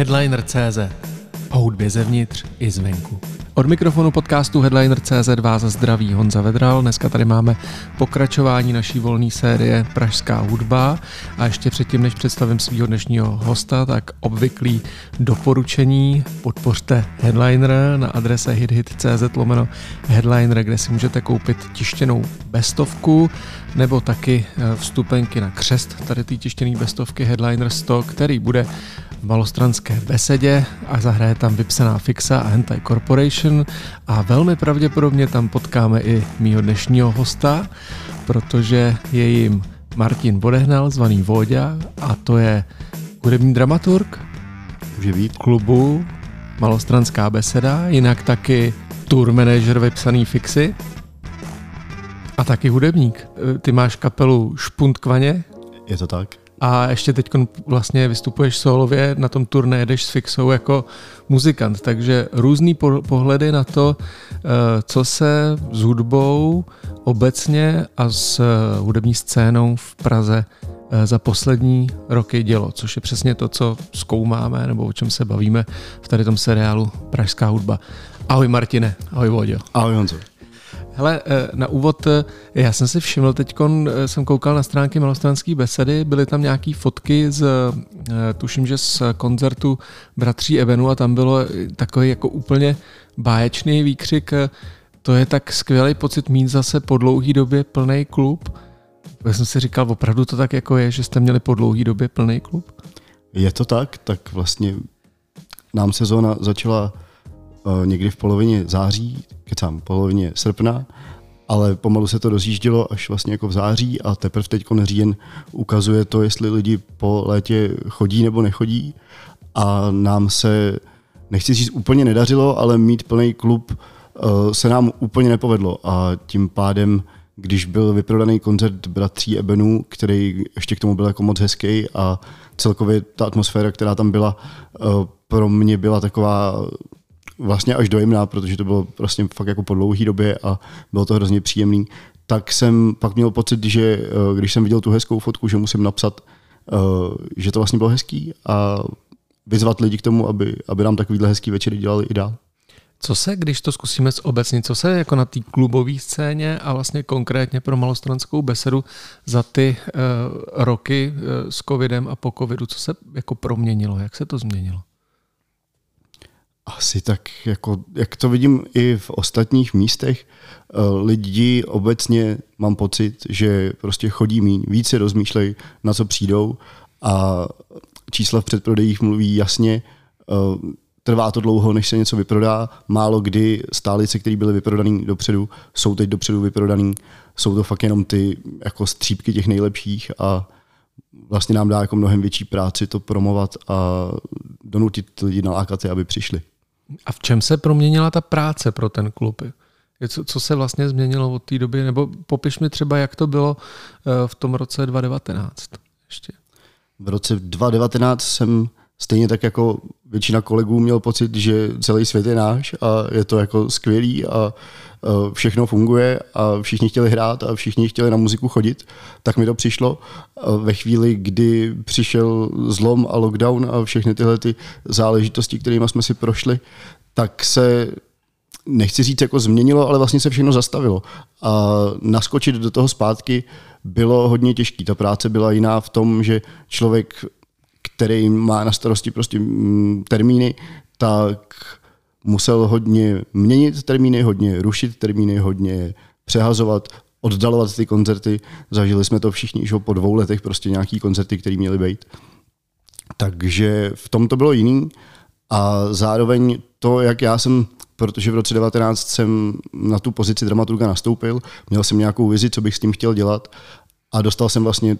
Headliner.cz O hudbě zevnitř i zvenku. Od mikrofonu podcastu Headliner.cz vás zdraví Honza Vedral. Dneska tady máme pokračování naší volné série Pražská hudba. A ještě předtím, než představím svého dnešního hosta, tak obvyklý doporučení podpořte Headliner na adrese hithit.cz lomeno Headliner, kde si můžete koupit tištěnou bestovku nebo taky eh, vstupenky na křest tady ty tištěný bestovky Headliner 100, který bude malostranské besedě a zahraje tam vypsaná Fixa a Hentai Corporation a velmi pravděpodobně tam potkáme i mýho dnešního hosta, protože je jim Martin Bodehnal, zvaný Vodě, a to je hudební dramaturg Může být. klubu Malostranská beseda, jinak taky tour manager vypsaný Fixy a taky hudebník. E, Ty máš kapelu Špuntkvaně, Je to tak? A ještě teď vlastně vystupuješ solově, na tom turné jedeš s Fixou jako muzikant, takže různý po- pohledy na to, eh, co se s hudbou obecně a s eh, hudební scénou v Praze eh, za poslední roky dělo, což je přesně to, co zkoumáme nebo o čem se bavíme v tady tom seriálu Pražská hudba. Ahoj Martine, ahoj Vodě. Ahoj Honzo. Hele, eh, na úvod, eh, já jsem si všiml, teď jsem koukal na stránky Malostranské besedy, byly tam nějaké fotky z, eh, tuším, že z koncertu Bratří Evenu a tam bylo takový jako úplně báječný výkřik, eh, to je tak skvělý pocit mít zase po dlouhý době plný klub. Já jsem si říkal, opravdu to tak jako je, že jste měli po dlouhý době plný klub? Je to tak, tak vlastně nám sezóna začala někdy v polovině září, kecám, polovině srpna, ale pomalu se to rozjíždělo až vlastně jako v září a teprve teď říjen ukazuje to, jestli lidi po létě chodí nebo nechodí. A nám se, nechci říct úplně nedařilo, ale mít plný klub uh, se nám úplně nepovedlo. A tím pádem když byl vyprodaný koncert Bratří Ebenů, který ještě k tomu byl jako moc hezký a celkově ta atmosféra, která tam byla, uh, pro mě byla taková vlastně až dojemná, protože to bylo vlastně fakt jako po dlouhé době a bylo to hrozně příjemný, tak jsem pak měl pocit, že uh, když jsem viděl tu hezkou fotku, že musím napsat, uh, že to vlastně bylo hezký a vyzvat lidi k tomu, aby, aby nám takovýhle hezký večery dělali i dál. Co se, když to zkusíme obecně, co se jako na té klubové scéně a vlastně konkrétně pro malostranskou besedu za ty uh, roky uh, s covidem a po covidu, co se jako proměnilo, jak se to změnilo? Asi tak, jako, jak to vidím i v ostatních místech, lidi obecně mám pocit, že prostě chodí míň, více rozmýšlejí, na co přijdou a čísla v předprodejích mluví jasně, trvá to dlouho, než se něco vyprodá. Málo kdy stálice, které byly vyprodané dopředu, jsou teď dopředu vyprodané. Jsou to fakt jenom ty jako střípky těch nejlepších a vlastně nám dá jako mnohem větší práci to promovat a donutit lidi nalákat je, aby přišli. A v čem se proměnila ta práce pro ten klub? Co, co se vlastně změnilo od té doby? Nebo popiš mi třeba, jak to bylo v tom roce 2019 ještě. V roce 2019 jsem stejně tak jako většina kolegů měl pocit, že celý svět je náš a je to jako skvělý a všechno funguje a všichni chtěli hrát a všichni chtěli na muziku chodit, tak mi to přišlo ve chvíli, kdy přišel zlom a lockdown a všechny tyhle ty záležitosti, kterými jsme si prošli, tak se nechci říct jako změnilo, ale vlastně se všechno zastavilo. A naskočit do toho zpátky bylo hodně těžké. Ta práce byla jiná v tom, že člověk který má na starosti prostě mm, termíny, tak musel hodně měnit termíny, hodně rušit termíny, hodně přehazovat, oddalovat ty koncerty. Zažili jsme to všichni, že po dvou letech prostě nějaký koncerty, které měly být. Takže v tom to bylo jiný a zároveň to, jak já jsem, protože v roce 19 jsem na tu pozici dramaturga nastoupil, měl jsem nějakou vizi, co bych s tím chtěl dělat a dostal jsem vlastně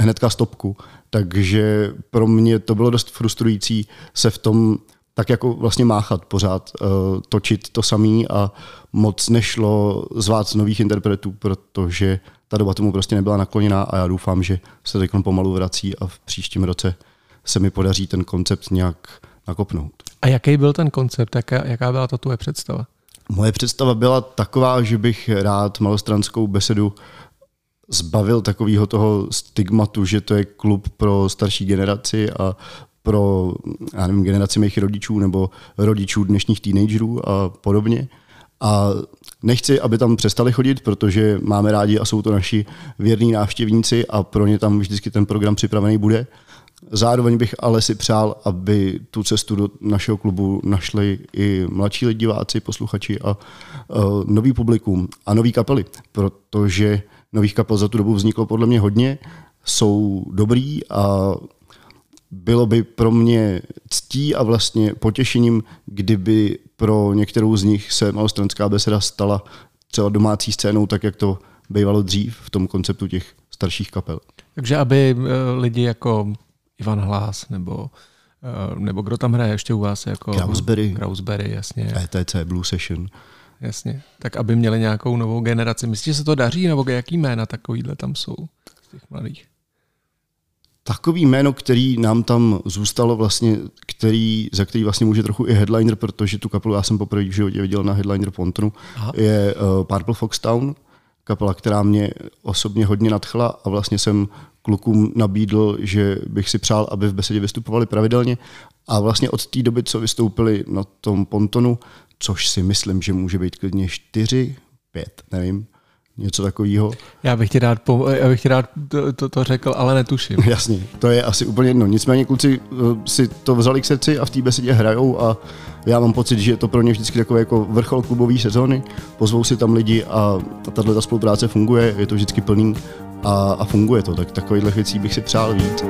hnedka stopku. Takže pro mě to bylo dost frustrující se v tom tak jako vlastně máchat pořád, uh, točit to samý a moc nešlo zvát nových interpretů, protože ta doba tomu prostě nebyla nakloněná a já doufám, že se teď pomalu vrací a v příštím roce se mi podaří ten koncept nějak nakopnout. A jaký byl ten koncept? Jaká, jaká byla ta tvoje představa? Moje představa byla taková, že bych rád malostranskou besedu zbavil takového toho stigmatu, že to je klub pro starší generaci a pro já nevím, generaci mých rodičů nebo rodičů dnešních teenagerů a podobně. A nechci, aby tam přestali chodit, protože máme rádi a jsou to naši věrní návštěvníci a pro ně tam vždycky ten program připravený bude. Zároveň bych ale si přál, aby tu cestu do našeho klubu našli i mladší lidi, diváci, posluchači a uh, nový publikum a nový kapely, protože nových kapel za tu dobu vzniklo podle mě hodně, jsou dobrý a bylo by pro mě ctí a vlastně potěšením, kdyby pro některou z nich se malostranská beseda stala třeba domácí scénou, tak jak to bývalo dřív v tom konceptu těch starších kapel. Takže aby eh, lidi jako Ivan Hlás nebo eh, nebo kdo tam hraje ještě u vás? Jako Krausberry. Krausberry, jasně. ETC, Blue Session. Jasně. Tak aby měli nějakou novou generaci. Myslíš, že se to daří, nebo jaký jména takovýhle tam jsou z těch mladých? Takový jméno, který nám tam zůstalo vlastně, který, za který vlastně může trochu i headliner, protože tu kapelu já jsem poprvé v životě viděl na headliner Pontonu, Aha. je uh, Purple Fox Town, kapela, která mě osobně hodně nadchla a vlastně jsem klukům nabídl, že bych si přál, aby v besedě vystupovali pravidelně a vlastně od té doby, co vystoupili na tom pontonu, což si myslím, že může být klidně čtyři, pět, nevím, něco takového. Já bych ti rád, po, já bych ti rád to, to, to řekl, ale netuším. Jasně, to je asi úplně jedno. Nicméně kluci eh, si to vzali k srdci a v té besedě hrajou a já mám pocit, že je to pro ně vždycky takový jako vrchol klubové sezóny. Pozvou si tam lidi a tato ta spolupráce funguje, je to vždycky plný a, a funguje to. Tak takovýchhle věcí bych si přál víc.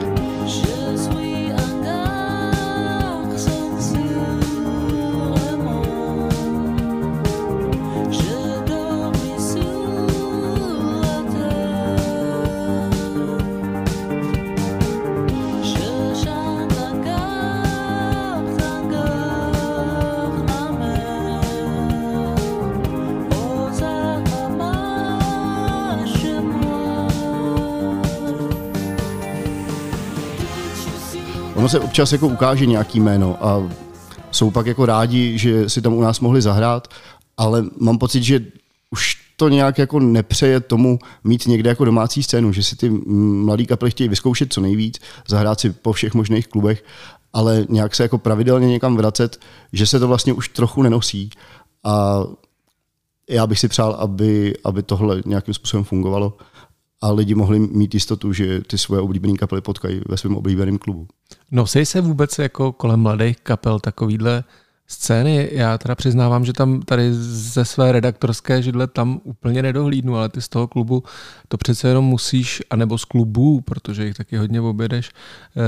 Ono se občas jako ukáže nějaký jméno a jsou pak jako rádi, že si tam u nás mohli zahrát, ale mám pocit, že už to nějak jako nepřeje tomu mít někde jako domácí scénu, že si ty mladý kapely chtějí vyzkoušet co nejvíc, zahrát si po všech možných klubech, ale nějak se jako pravidelně někam vracet, že se to vlastně už trochu nenosí a já bych si přál, aby, aby tohle nějakým způsobem fungovalo a lidi mohli mít jistotu, že ty svoje oblíbené kapely potkají ve svém oblíbeném klubu. Nosej se vůbec jako kolem mladých kapel takovýhle scény. Já teda přiznávám, že tam tady ze své redaktorské židle tam úplně nedohlídnu, ale ty z toho klubu to přece jenom musíš, anebo z klubů, protože jich taky hodně objedeš, eh,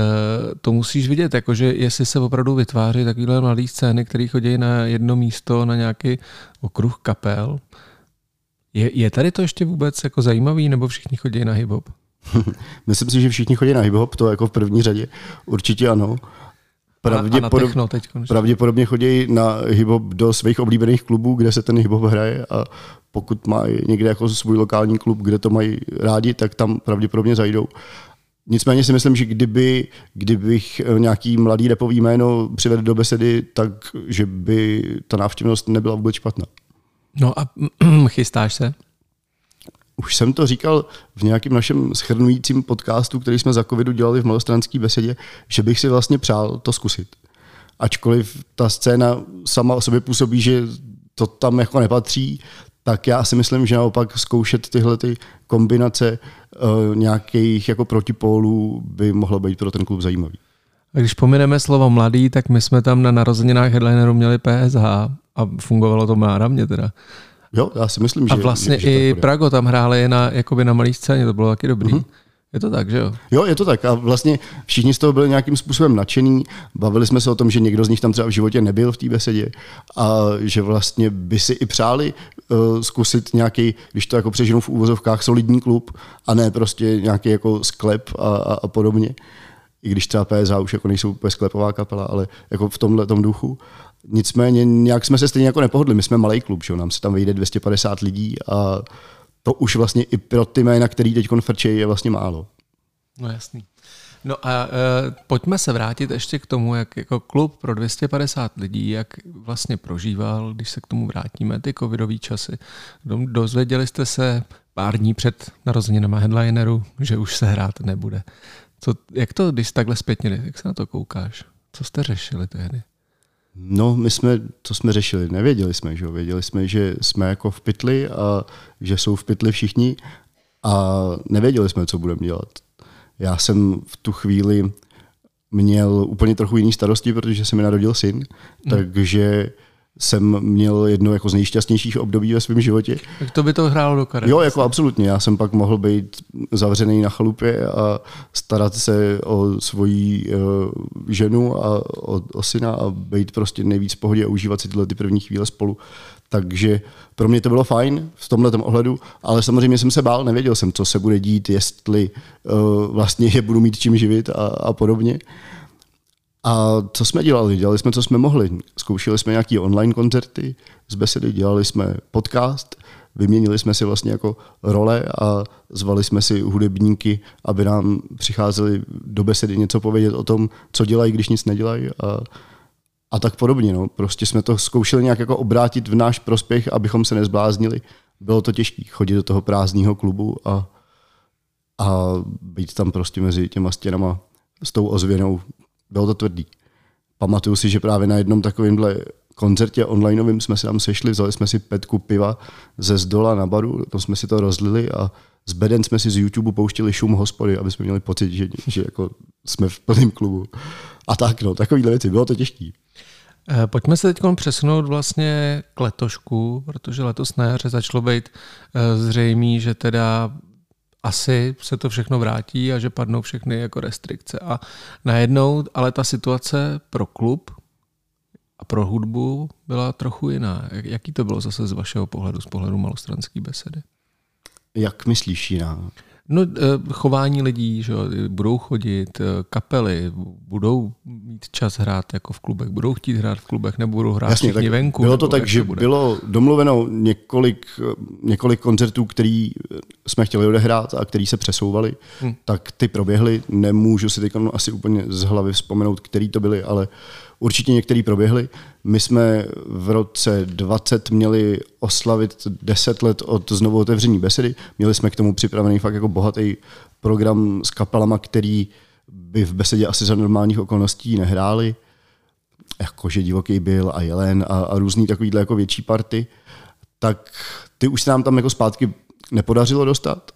to musíš vidět, jakože jestli se opravdu vytváří takovýhle mladé scény, které chodí na jedno místo, na nějaký okruh kapel, je, je tady to ještě vůbec jako zajímavý, nebo všichni chodí na hip-hop? Myslím si, že všichni chodí na hip-hop, to jako v první řadě. Určitě ano. Pravděpodob... techno teď pravděpodobně chodí na hip-hop do svých oblíbených klubů, kde se ten hip-hop hraje a pokud mají někde jako svůj lokální klub, kde to mají rádi, tak tam pravděpodobně zajdou. Nicméně si myslím, že kdyby, kdybych nějaký mladý repový jméno přivedl do besedy, tak že by ta návštěvnost nebyla vůbec špatná. No a chystáš se? Už jsem to říkal v nějakém našem schrnujícím podcastu, který jsme za covidu dělali v malostranské besedě, že bych si vlastně přál to zkusit. Ačkoliv ta scéna sama o sobě působí, že to tam jako nepatří, tak já si myslím, že naopak zkoušet tyhle ty kombinace uh, nějakých jako protipólů by mohlo být pro ten klub zajímavý. A když pomineme slovo mladý, tak my jsme tam na narozeninách headlineru měli PSH a fungovalo to náramně teda. Jo, já si myslím, že... A vlastně že, že i Prago tam hráli na, jakoby na malé scéně, to bylo taky dobrý. Mm-hmm. Je to tak, že jo? Jo, je to tak. A vlastně všichni z toho byli nějakým způsobem nadšení. Bavili jsme se o tom, že někdo z nich tam třeba v životě nebyl v té besedě a že vlastně by si i přáli uh, zkusit nějaký, když to jako přežinu v úvozovkách, solidní klub a ne prostě nějaký jako sklep a, a, a podobně. I když třeba PSH už jako nejsou úplně sklepová kapela, ale jako v tomhle tom duchu. Nicméně nějak jsme se stejně jako nepohodli. My jsme malý klub, že? nám se tam vyjde 250 lidí a to už vlastně i pro ty jména, který teď frčejí, je vlastně málo. No jasný. No a e, pojďme se vrátit ještě k tomu, jak jako klub pro 250 lidí, jak vlastně prožíval, když se k tomu vrátíme, ty covidové časy. Dozvěděli jste se pár dní před narozeninama headlineru, že už se hrát nebude. Co, jak to, když takhle zpětně, jak se na to koukáš? Co jste řešili tehdy? No, my jsme, co jsme řešili, nevěděli jsme, že jo? Věděli jsme, že jsme jako v pytli a že jsou v pytli všichni a nevěděli jsme, co budeme dělat. Já jsem v tu chvíli měl úplně trochu jiný starosti, protože se mi narodil syn, hmm. takže jsem měl jedno jako z nejšťastnějších období ve svém životě. Tak to by to hrálo do karet. Jo, jako absolutně. Já jsem pak mohl být zavřený na chalupě a starat se o svoji uh, ženu a o, o syna a být prostě nejvíc v pohodě a užívat si tyhle ty první chvíle spolu. Takže pro mě to bylo fajn v tomhle ohledu, ale samozřejmě jsem se bál, nevěděl jsem, co se bude dít, jestli uh, vlastně je budu mít čím živit a, a podobně. A co jsme dělali? Dělali jsme, co jsme mohli. Zkoušeli jsme nějaké online koncerty z besedy, dělali jsme podcast, vyměnili jsme si vlastně jako role a zvali jsme si hudebníky, aby nám přicházeli do besedy něco povědět o tom, co dělají, když nic nedělají a, a tak podobně. No. Prostě jsme to zkoušeli nějak jako obrátit v náš prospěch, abychom se nezbláznili. Bylo to těžké chodit do toho prázdného klubu a, a být tam prostě mezi těma stěnama s tou ozvěnou bylo to tvrdý. Pamatuju si, že právě na jednom takovémhle koncertě onlineovým jsme se tam sešli, vzali jsme si petku piva ze zdola na baru, to jsme si to rozlili a z beden jsme si z YouTube pouštili šum hospody, aby jsme měli pocit, že, že jako jsme v plném klubu. A tak, no, takovýhle věci. Bylo to těžké. Eh, pojďme se teď přesunout vlastně k letošku, protože letos na jaře začalo být eh, zřejmý, že teda asi se to všechno vrátí a že padnou všechny jako restrikce. A najednou, ale ta situace pro klub a pro hudbu byla trochu jiná. Jaký to bylo zase z vašeho pohledu, z pohledu malostranské besedy? Jak myslíš jiná? No, eh, chování lidí, že budou chodit, eh, kapely, budou mít čas hrát jako v klubech, budou chtít hrát v klubech, nebo budou hrát Jasně, všichni venku. Bylo to tak, že bude? bylo domluveno několik, několik koncertů, který jsme chtěli odehrát a který se přesouvali, hmm. tak ty proběhly. Nemůžu si teď asi úplně z hlavy vzpomenout, který to byly, ale Určitě některý proběhly. My jsme v roce 20 měli oslavit 10 let od znovu otevření besedy. Měli jsme k tomu připravený fakt jako bohatý program s kapelama, který by v besedě asi za normálních okolností nehráli. Jakože divoký byl a jelen a, a různý takovýhle jako větší party. Tak ty už se nám tam jako zpátky nepodařilo dostat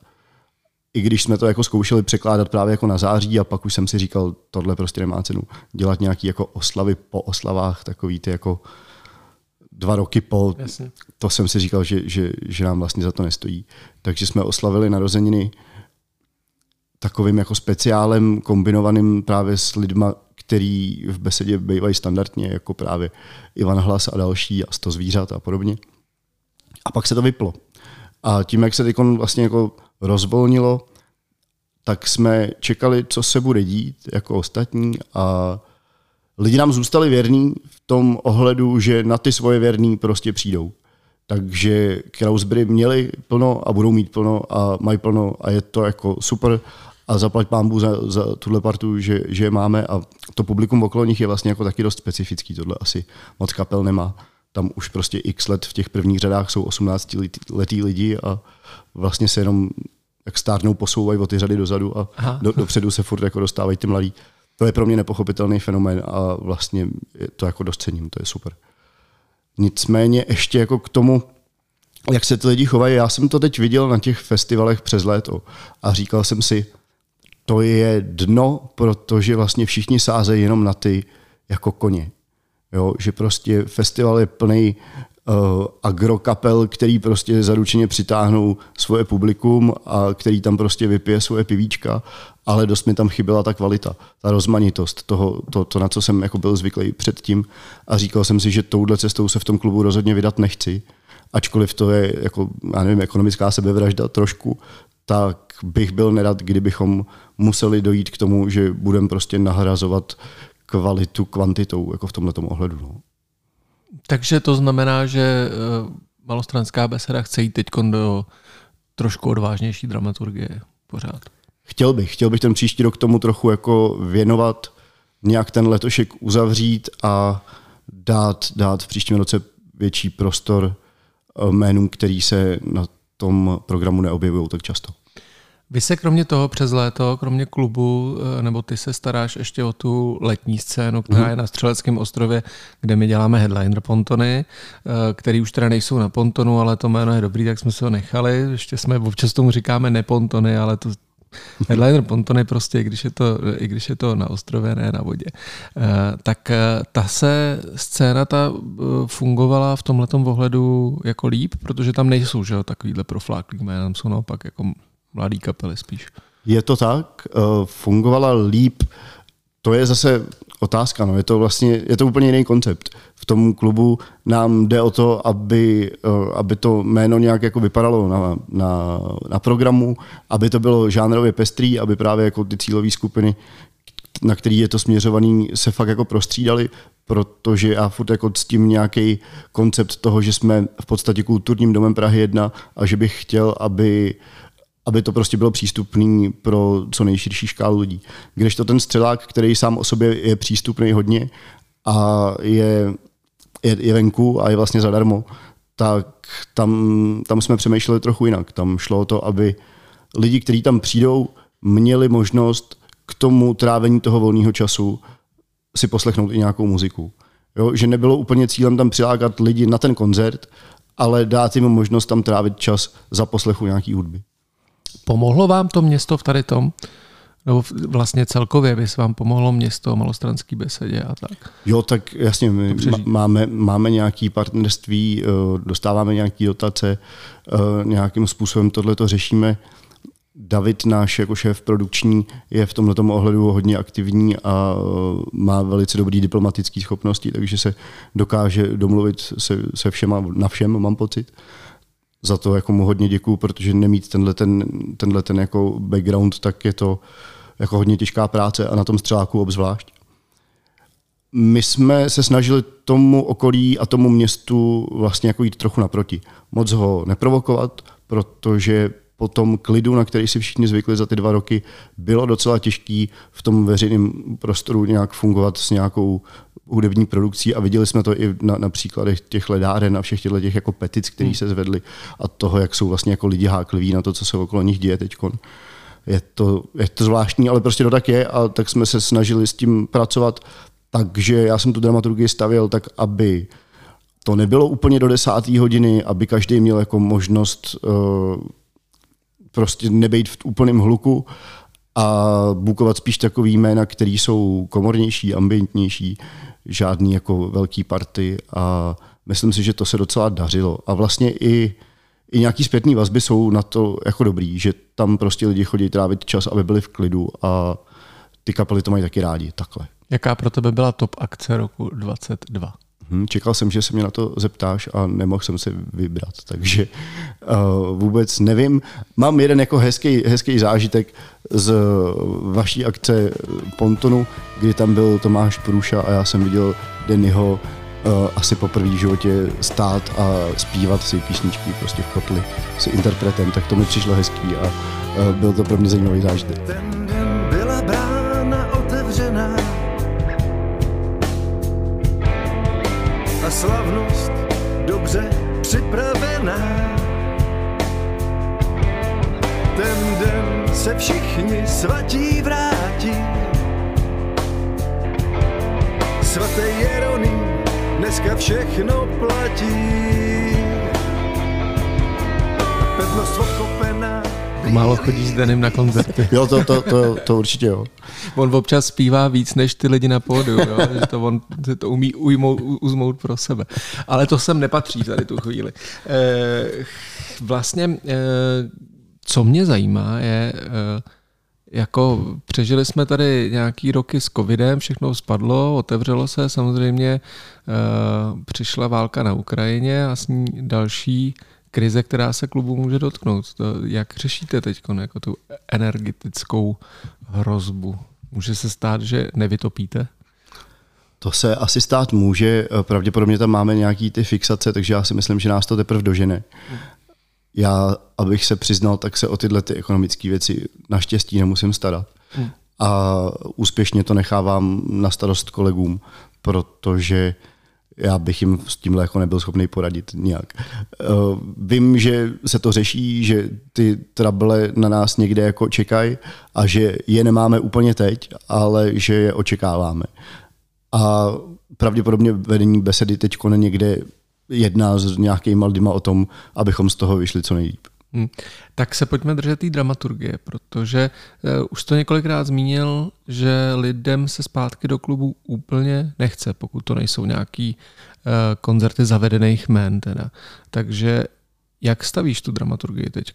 i když jsme to jako zkoušeli překládat právě jako na září a pak už jsem si říkal, tohle prostě nemá cenu dělat nějaký jako oslavy po oslavách, takový ty jako dva roky po, Jasně. to jsem si říkal, že, že, že nám vlastně za to nestojí. Takže jsme oslavili narozeniny takovým jako speciálem kombinovaným právě s lidma, který v besedě bývají standardně, jako právě Ivan Hlas a další a sto zvířat a podobně. A pak se to vyplo. A tím, jak se teď vlastně jako rozvolnilo, tak jsme čekali, co se bude dít jako ostatní a lidi nám zůstali věrní v tom ohledu, že na ty svoje věrní prostě přijdou. Takže Krausbury měli plno a budou mít plno a mají plno a je to jako super a zaplať pámbu za, za tuhle partu, že, že máme a to publikum okolo nich je vlastně jako taky dost specifický, tohle asi moc kapel nemá. Tam už prostě x let v těch prvních řadách jsou 18 letý lidi a vlastně se jenom jak stárnou posouvají o ty řady dozadu a do, dopředu se furt jako dostávají ty mladí. To je pro mě nepochopitelný fenomén a vlastně to jako dost cením, to je super. Nicméně ještě jako k tomu, jak se ty lidi chovají, já jsem to teď viděl na těch festivalech přes léto a říkal jsem si, to je dno, protože vlastně všichni sázejí jenom na ty jako koně. Jo, že prostě festival je plný uh, agrokapel, který prostě zaručeně přitáhnou svoje publikum a který tam prostě vypije svoje pivíčka, ale dost mi tam chyběla ta kvalita, ta rozmanitost, toho, to, to, na co jsem jako byl zvyklý předtím. A říkal jsem si, že touhle cestou se v tom klubu rozhodně vydat nechci, ačkoliv to je jako, já nevím, ekonomická sebevražda trošku, tak bych byl nerad, kdybychom museli dojít k tomu, že budeme prostě nahrazovat kvalitu kvantitou jako v tomto ohledu. No. Takže to znamená, že uh, malostranská beseda chce jít teď do trošku odvážnější dramaturgie pořád. Chtěl bych, chtěl bych ten příští rok tomu trochu jako věnovat, nějak ten letošek uzavřít a dát, dát v příštím roce větší prostor eh, jménům, který se na tom programu neobjevují tak často. Vy se kromě toho přes léto, kromě klubu, eh, nebo ty se staráš ještě o tu letní scénu, která mm. je na Střeleckém ostrově, kde my děláme headliner pontony, eh, který už teda nejsou na pontonu, ale to jméno je dobrý, tak jsme se ho nechali. Ještě jsme občas tomu říkáme nepontony, ale to, Headliner pontony prostě, i když je to, i když je to na ostrově, ne na vodě. Eh, tak ta se scéna ta fungovala v tomhle ohledu jako líp, protože tam nejsou že, takovýhle profláklý jména, tam jsou naopak jako mladý kapely spíš. Je to tak, eh, fungovala líp, to je zase otázka, no. je to vlastně, je to úplně jiný koncept. V tom klubu nám jde o to, aby, eh, aby to jméno nějak jako vypadalo na, na, na programu, aby to bylo žánrově pestrý, aby právě jako ty cílové skupiny, na který je to směřovaný, se fakt jako prostřídali, protože já furt jako ctím nějaký koncept toho, že jsme v podstatě kulturním domem Prahy 1 a že bych chtěl, aby aby to prostě bylo přístupný pro co nejširší škálu lidí. Když to ten střelák, který sám o sobě je přístupný hodně a je, je, je venku a je vlastně zadarmo, tak tam, tam jsme přemýšleli trochu jinak. Tam šlo o to, aby lidi, kteří tam přijdou, měli možnost k tomu trávení toho volného času si poslechnout i nějakou muziku. Jo, že nebylo úplně cílem tam přilákat lidi na ten koncert, ale dát jim možnost tam trávit čas za poslechu nějaký hudby. Pomohlo vám to město v tady tom? Nebo vlastně celkově by se vám pomohlo město, malostranský besedě a tak? Jo, tak jasně, my máme, máme nějaké partnerství, eh, dostáváme nějaké dotace, eh, nějakým způsobem tohle to řešíme. David, náš jako šéf produkční, je v tomto ohledu hodně aktivní a eh, má velice dobrý diplomatické schopnosti, takže se dokáže domluvit se, se všema, na všem, mám pocit za to jako mu hodně děkuju, protože nemít tenhle ten, tenhle ten jako background, tak je to jako hodně těžká práce a na tom střeláku obzvlášť. My jsme se snažili tomu okolí a tomu městu vlastně jako jít trochu naproti. Moc ho neprovokovat, protože po tom klidu, na který si všichni zvykli za ty dva roky, bylo docela těžký v tom veřejném prostoru nějak fungovat s nějakou hudební produkcí a viděli jsme to i na, na příkladech těch ledáren a všech těchto těch jako petic, které hmm. se zvedly a toho, jak jsou vlastně jako lidi hákliví na to, co se okolo nich děje teď. Je to, je to zvláštní, ale prostě to tak je a tak jsme se snažili s tím pracovat. Takže já jsem tu dramaturgii stavěl tak, aby to nebylo úplně do desáté hodiny, aby každý měl jako možnost uh, prostě nebejt v úplném hluku a bukovat spíš takový jména, které jsou komornější, ambientnější, žádný jako velký party a myslím si, že to se docela dařilo. A vlastně i, i nějaký zpětný vazby jsou na to jako dobrý, že tam prostě lidi chodí trávit čas, aby byli v klidu a ty kapely to mají taky rádi, takhle. Jaká pro tebe byla top akce roku 22? Hmm, čekal jsem, že se mě na to zeptáš a nemohl jsem se vybrat, takže uh, vůbec nevím. Mám jeden jako hezký, hezký zážitek z vaší akce Pontonu, kdy tam byl Tomáš Průša a já jsem viděl Dennyho uh, asi poprvé v životě stát a zpívat si písničky prostě v kotli s interpretem, tak to mi přišlo hezký a uh, byl to pro mě zajímavý zážitek. Slavnost dobře připravená. Ten den se všichni svatí vrátí. Svaté Jeroným dneska všechno platí. Pevnost obkopená Málo chodíš s Denim na koncerty. jo, to, to, to, to určitě jo. On občas zpívá víc než ty lidi na pódiu, jo? že to on že to umí ujmout, uzmout pro sebe. Ale to sem nepatří tady tu chvíli. E, vlastně, e, co mě zajímá, je, e, jako přežili jsme tady nějaký roky s covidem, všechno spadlo, otevřelo se, samozřejmě e, přišla válka na Ukrajině a s ní další krize, která se klubu může dotknout. To, jak řešíte teď jako tu energetickou hrozbu? Může se stát, že nevytopíte? To se asi stát může, pravděpodobně tam máme nějaký ty fixace, takže já si myslím, že nás to teprve dožene. Já, abych se přiznal, tak se o tyhle ty ekonomické věci naštěstí nemusím starat. Hmm. A úspěšně to nechávám na starost kolegům, protože já bych jim s tímhle jako nebyl schopný poradit nějak. Uh, vím, že se to řeší, že ty trable na nás někde jako čekají a že je nemáme úplně teď, ale že je očekáváme. A pravděpodobně vedení besedy teď někde jedná s nějakýma lidma o tom, abychom z toho vyšli co nejlíp. Hmm. Tak se pojďme držet té dramaturgie, protože uh, už to několikrát zmínil, že lidem se zpátky do klubu úplně nechce, pokud to nejsou nějaký uh, koncerty zavedených jmén. Teda. Takže jak stavíš tu dramaturgii teď?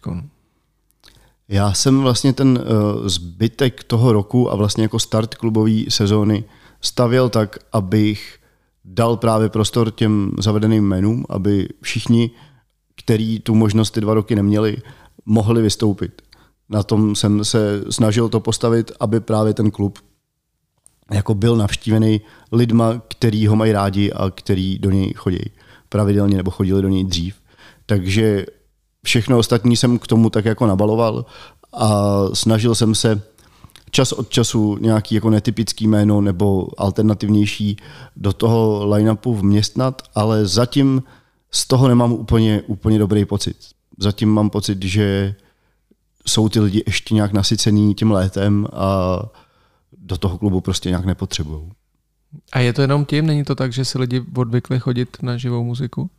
Já jsem vlastně ten uh, zbytek toho roku a vlastně jako start klubové sezóny stavěl tak, abych dal právě prostor těm zavedeným jménům, aby všichni, kteří tu možnost ty dva roky neměli, mohli vystoupit. Na tom jsem se snažil to postavit, aby právě ten klub jako byl navštívený lidma, který ho mají rádi a který do něj chodí pravidelně nebo chodili do něj dřív. Takže všechno ostatní jsem k tomu tak jako nabaloval a snažil jsem se čas od času nějaký jako netypický jméno nebo alternativnější do toho line-upu vměstnat, ale zatím z toho nemám úplně, úplně dobrý pocit. Zatím mám pocit, že jsou ty lidi ještě nějak nasycený tím létem a do toho klubu prostě nějak nepotřebují. A je to jenom tím? Není to tak, že si lidi odvykli chodit na živou muziku?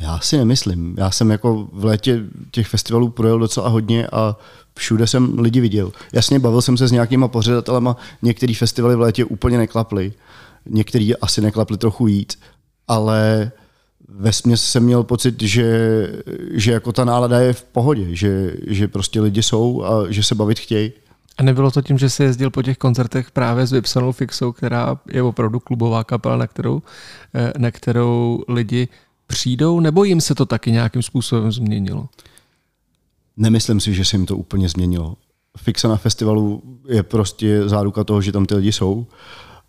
Já si nemyslím. Já jsem jako v létě těch festivalů projel docela hodně a všude jsem lidi viděl. Jasně, bavil jsem se s nějakýma pořadatelema, některý festivaly v létě úplně neklaply, některý asi neklaply trochu víc, ale ve směs jsem měl pocit, že, že jako ta nálada je v pohodě, že, že prostě lidi jsou a že se bavit chtějí. A nebylo to tím, že jsi jezdil po těch koncertech právě s vypsanou fixou, která je opravdu klubová kapela, na kterou, eh, na kterou lidi přijdou, nebo jim se to taky nějakým způsobem změnilo? Nemyslím si, že se jim to úplně změnilo. Fixa na festivalu je prostě záruka toho, že tam ty lidi jsou.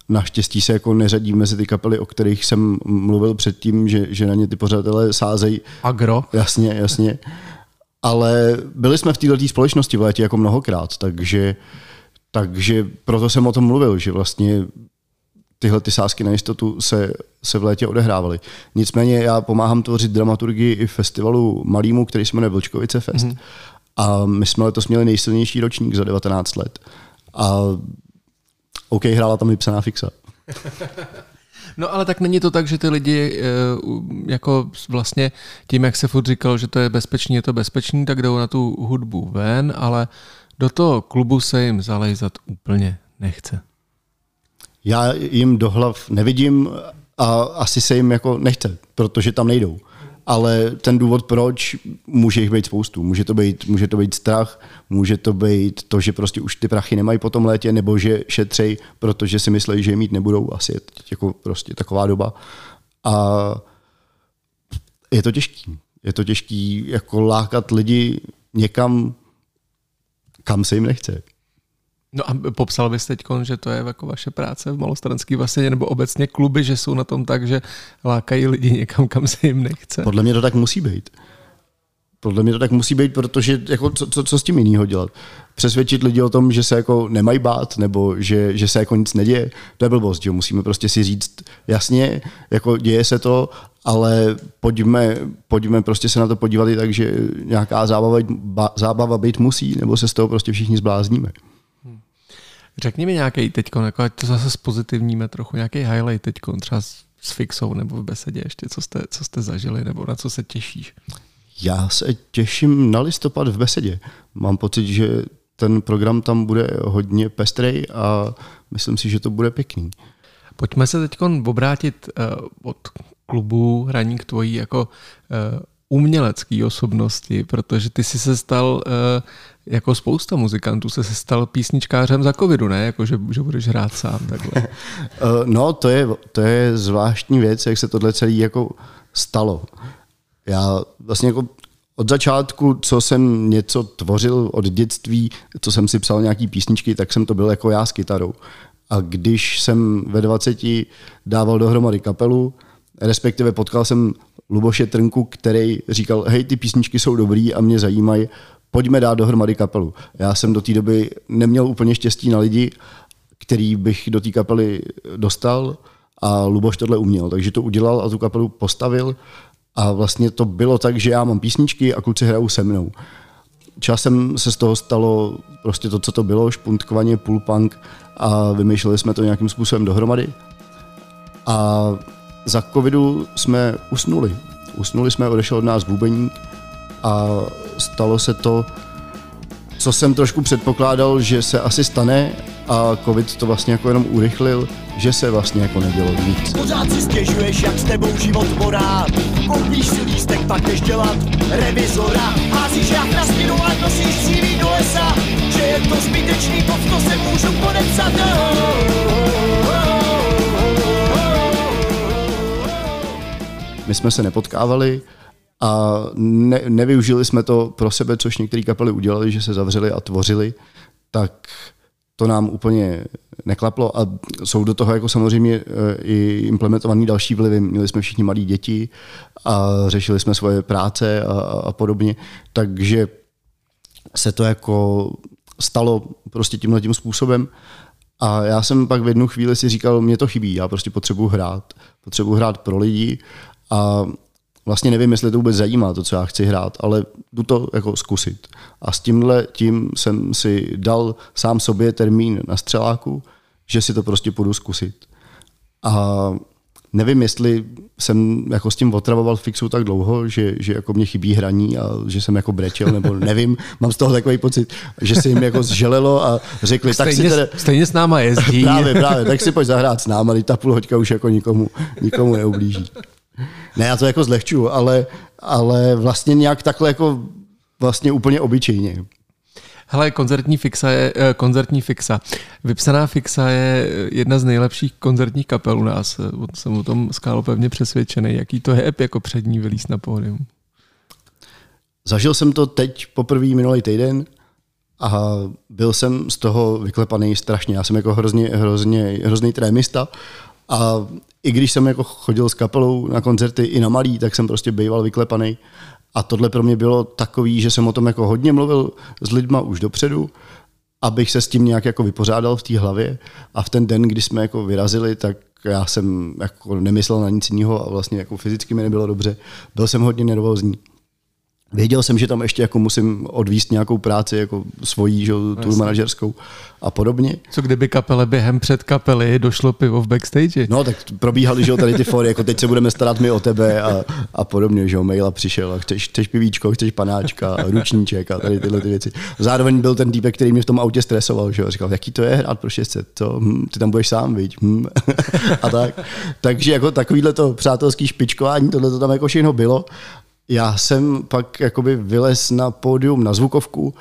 Naštěstí se jako neřadí mezi ty kapely, o kterých jsem mluvil předtím, že, že na ně ty pořadatelé sázejí. Agro. Jasně, jasně. Ale byli jsme v této společnosti v létě jako mnohokrát, takže, takže proto jsem o tom mluvil, že vlastně tyhle ty sázky na jistotu se, se v létě odehrávaly. Nicméně já pomáhám tvořit dramaturgii i festivalu malýmu, který se jmenuje Vlčkovice Fest. Mm. A my jsme letos měli nejsilnější ročník za 19 let. A OK, hrála tam vypsaná fixa. No ale tak není to tak, že ty lidi eh, jako vlastně tím, jak se furt říkal, že to je bezpečný, je to bezpečný, tak jdou na tu hudbu ven, ale do toho klubu se jim zalejzat úplně nechce já jim do hlav nevidím a asi se jim jako nechce, protože tam nejdou. Ale ten důvod, proč, může jich být spoustu. Může to být, může to být strach, může to být to, že prostě už ty prachy nemají po tom létě, nebo že šetřej, protože si myslí, že je mít nebudou. Asi je jako prostě taková doba. A je to těžký. Je to těžký jako lákat lidi někam, kam se jim nechce. No a popsal bys teď, že to je jako vaše práce v malostranský baseně nebo obecně kluby, že jsou na tom tak, že lákají lidi někam, kam se jim nechce? Podle mě to tak musí být. Podle mě to tak musí být, protože jako co, co, co s tím jinýho dělat? Přesvědčit lidi o tom, že se jako nemají bát, nebo že, že se jako nic neděje, to je blbost, že musíme prostě si říct jasně, jako děje se to, ale pojďme, pojďme prostě se na to podívat i tak, že nějaká zábava, zábava být musí, nebo se z toho prostě všichni zblázníme. Řekni mi nějaký teď, jako ať to zase pozitivníme trochu, nějaký highlight teď, třeba s, s fixou nebo v besedě ještě, co jste, co jste zažili, nebo na co se těšíš? Já se těším na listopad v besedě. Mám pocit, že ten program tam bude hodně pestrej a myslím si, že to bude pěkný. Pojďme se teď obrátit uh, od klubu hraní k tvojí jako uh, umělecký osobnosti, protože ty jsi se stal uh, jako spousta muzikantů se stal písničkářem za covidu, ne? Jako, že, že budeš hrát sám takhle. Eh, no, to je, to je zvláštní věc, jak se tohle celé jako stalo. Já vlastně jako od začátku, co jsem něco tvořil od dětství, co jsem si psal nějaký písničky, tak jsem to byl jako já s kytarou. A když jsem ve 20 dával dohromady kapelu, respektive potkal jsem Luboše Trnku, který říkal, hej, ty písničky jsou dobrý a mě zajímají, pojďme dát dohromady kapelu. Já jsem do té doby neměl úplně štěstí na lidi, který bych do té kapely dostal A Luboš tohle uměl, takže to udělal a tu kapelu postavil. A vlastně to bylo tak, že já mám písničky a kluci hrajou se mnou. Časem se z toho stalo prostě to, co to bylo, špuntkovaně, punk a vymýšleli jsme to nějakým způsobem dohromady. A za covidu jsme usnuli. Usnuli jsme, odešel od nás bubeník a stalo se to, co jsem trošku předpokládal, že se asi stane a covid to vlastně jako jenom urychlil, že se vlastně jako nedělo nic. Pořád si stěžuješ, jak s tebou život morá. Koupíš si lístek, pak jdeš dělat revizora. Házíš jak na spinu a nosíš CV do lesa. Že je to zbytečný, pod to se můžu podepsat. My jsme se nepotkávali a ne, nevyužili jsme to pro sebe, což některé kapely udělali, že se zavřeli a tvořili, tak to nám úplně neklaplo a jsou do toho jako samozřejmě e, i implementovaný další vlivy. Měli jsme všichni malí děti a řešili jsme svoje práce a, a podobně, takže se to jako stalo prostě tímhle tím způsobem. A já jsem pak v jednu chvíli si říkal, mě to chybí, já prostě potřebuji hrát. Potřebuji hrát pro lidi a vlastně nevím, jestli to vůbec zajímá, to, co já chci hrát, ale jdu to jako zkusit. A s tímhle tím jsem si dal sám sobě termín na střeláku, že si to prostě půjdu zkusit. A nevím, jestli jsem jako s tím otravoval fixu tak dlouho, že, že jako mě chybí hraní a že jsem jako brečel, nebo nevím, mám z toho takový pocit, že se jim jako zželelo a řekli, Stejně, tak si teda, stejně s náma jezdí. právě, právě, tak si pojď zahrát s náma, ta půl hoďka už jako nikomu, nikomu neublíží. Ne, já to jako zlehčuju, ale, ale vlastně nějak takhle jako vlastně úplně obyčejně. Hele, koncertní fixa je eh, koncertní fixa. Vypsaná fixa je jedna z nejlepších koncertních kapel u nás. Eh, Jsem o tom skálo pevně přesvědčený. Jaký to je jako přední vylíz na pódium? Zažil jsem to teď poprvé minulý týden a byl jsem z toho vyklepaný strašně. Já jsem jako hrozně, hrozně, hrozný trémista a i když jsem jako chodil s kapelou na koncerty i na malý, tak jsem prostě býval vyklepaný. A tohle pro mě bylo takový, že jsem o tom jako hodně mluvil s lidma už dopředu, abych se s tím nějak jako vypořádal v té hlavě. A v ten den, kdy jsme jako vyrazili, tak já jsem jako nemyslel na nic jiného a vlastně jako fyzicky mi nebylo dobře. Byl jsem hodně nervózní. Věděl jsem, že tam ještě jako musím odvíst nějakou práci, jako svojí, že, tu manažerskou a podobně. Co kdyby kapele během před kapely došlo pivo v backstage? No, tak probíhaly, že jo, tady ty fory, jako teď se budeme starat my o tebe a, a podobně, že jo, maila přišel a chceš, chceš pivíčko, chceš panáčka, a ručníček a tady tyhle ty věci. Zároveň byl ten týpek, který mě v tom autě stresoval, že jo, říkal, jaký to je hrát pro 600, co, hm, ty tam budeš sám, viď, hm. a tak. Takže jako takovýhle to přátelský špičkování, tohle to tam jako všechno bylo. Já jsem pak jakoby vylez na pódium na zvukovku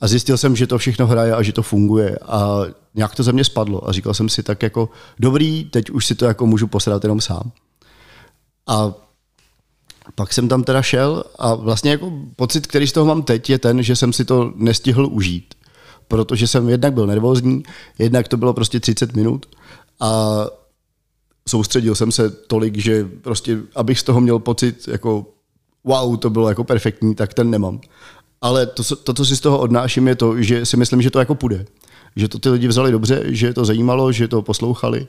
a zjistil jsem, že to všechno hraje a že to funguje a nějak to ze mě spadlo a říkal jsem si tak jako dobrý, teď už si to jako můžu posrat jenom sám. A pak jsem tam teda šel a vlastně jako pocit, který z toho mám teď, je ten, že jsem si to nestihl užít. Protože jsem jednak byl nervózní, jednak to bylo prostě 30 minut a soustředil jsem se tolik, že prostě, abych z toho měl pocit jako wow, to bylo jako perfektní, tak ten nemám. Ale to, to, co si z toho odnáším, je to, že si myslím, že to jako půjde. Že to ty lidi vzali dobře, že je to zajímalo, že to poslouchali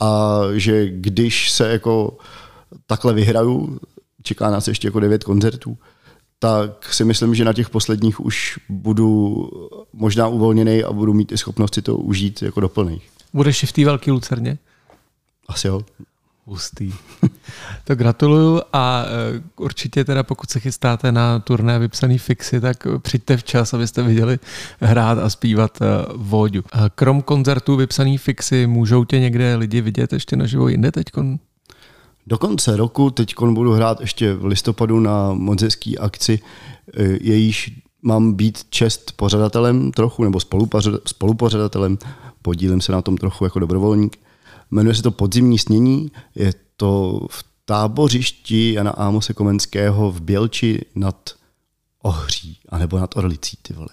a že když se jako takhle vyhraju, čeká nás ještě jako devět koncertů, tak si myslím, že na těch posledních už budu možná uvolněný a budu mít i schopnost si to užít jako doplných. Budeš i v té velké lucerně? Asi jo. Hustý. To gratuluju a eh, určitě teda pokud se chystáte na turné vypsaný fixy, tak přijďte včas, abyste viděli hrát a zpívat Vóďu. Eh, Krom koncertů vypsaný fixy, můžou tě někde lidi vidět ještě naživo jinde teď? Do konce roku teď budu hrát ještě v listopadu na moc hezký akci, jejíž mám být čest pořadatelem trochu, nebo spolupořadatelem, podílím se na tom trochu jako dobrovolník. Jmenuje se to Podzimní snění, je to v tábořišti Jana Ámose Komenského v Bělči nad Ohří, anebo nad Orlicí, ty vole.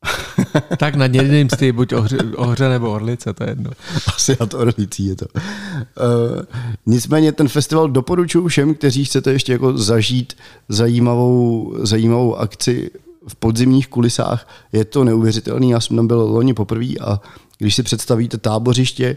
tak nad jedním z ty, buď ohře, ohře nebo Orlice, to je jedno. Asi nad Orlicí je to. Uh, nicméně ten festival doporučuji všem, kteří chcete ještě jako zažít zajímavou, zajímavou akci v podzimních kulisách. Je to neuvěřitelný, já jsem tam byl loni poprvé a když si představíte tábořiště,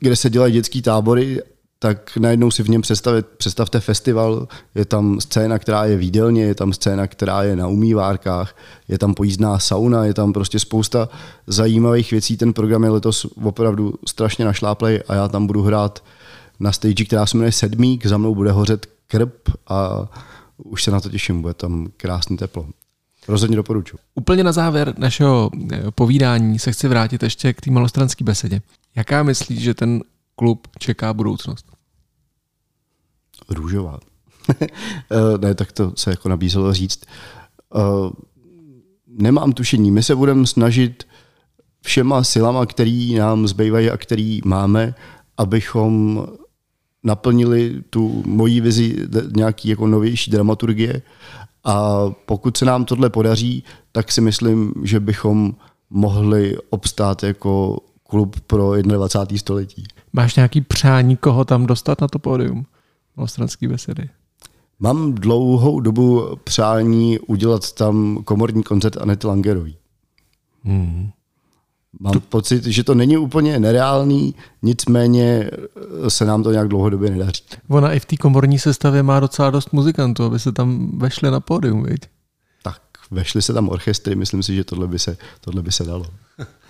kde se dělají dětský tábory, tak najednou si v něm představit, představte festival, je tam scéna, která je v jídelně, je tam scéna, která je na umývárkách, je tam pojízdná sauna, je tam prostě spousta zajímavých věcí. Ten program je letos opravdu strašně našláplej a já tam budu hrát na stage, která se jmenuje Sedmík, za mnou bude hořet krb a už se na to těším, bude tam krásný teplo. Rozhodně doporučuji. Úplně na závěr našeho eh, povídání se chci vrátit ještě k té malostranské besedě. Jaká myslíš, že ten klub čeká budoucnost? Růžová. Eh, ne, tak to se jako nabízelo říct. Eh, nemám tušení. My se budeme snažit všema silama, který nám zbývají a který máme, abychom naplnili tu moji vizi nějaký jako novější dramaturgie a pokud se nám tohle podaří, tak si myslím, že bychom mohli obstát jako klub pro 21. století. Máš nějaký přání, koho tam dostat na to pódium? Ostranský besedy. Mám dlouhou dobu přání udělat tam komorní koncert Anety Langerový. Hmm. Mám to... pocit, že to není úplně nereálný, nicméně se nám to nějak dlouhodobě nedaří. Ona i v té komorní sestavě má docela dost muzikantů, aby se tam vešli na pódium, viď? Tak, vešli se tam orchestry, myslím si, že tohle by se, tohle by se dalo.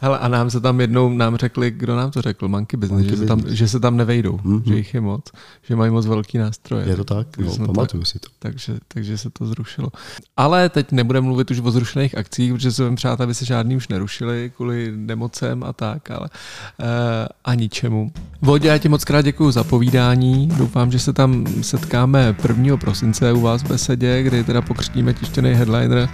Hele, a nám se tam jednou nám řekli, kdo nám to řekl, Monkey Business, Monkey že, business. Se tam, že se tam nevejdou, mm-hmm. že jich je moc, že mají moc velký nástroje. Je to tak, no, pamatuju si to. Takže, takže se to zrušilo. Ale teď nebudeme mluvit už o zrušených akcích, protože se přát, aby se žádný už nerušili kvůli nemocem a tak, ale uh, a ničemu. Vodě, já ti moc krát děkuji za povídání. Doufám, že se tam setkáme 1. prosince u vás v besedě, kdy teda pokřtíme tištěný headliner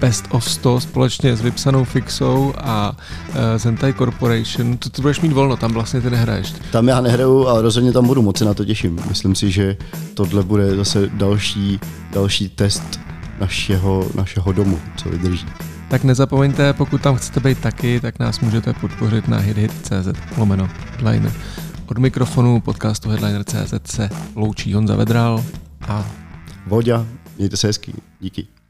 Best of 100 společně s Vypsanou Fixou a uh, Zentai Corporation. To, to budeš mít volno, tam vlastně ty nehraješ. Tam já nehraju, ale rozhodně tam budu, moc se na to těším. Myslím si, že tohle bude zase další, další test našeho, našeho domu, co vydrží. Tak nezapomeňte, pokud tam chcete být taky, tak nás můžete podpořit na hithit.cz lomeno headliner. Od mikrofonu podcastu Headliner.cz se loučí Honza Vedral a Voďa, mějte se hezky, díky.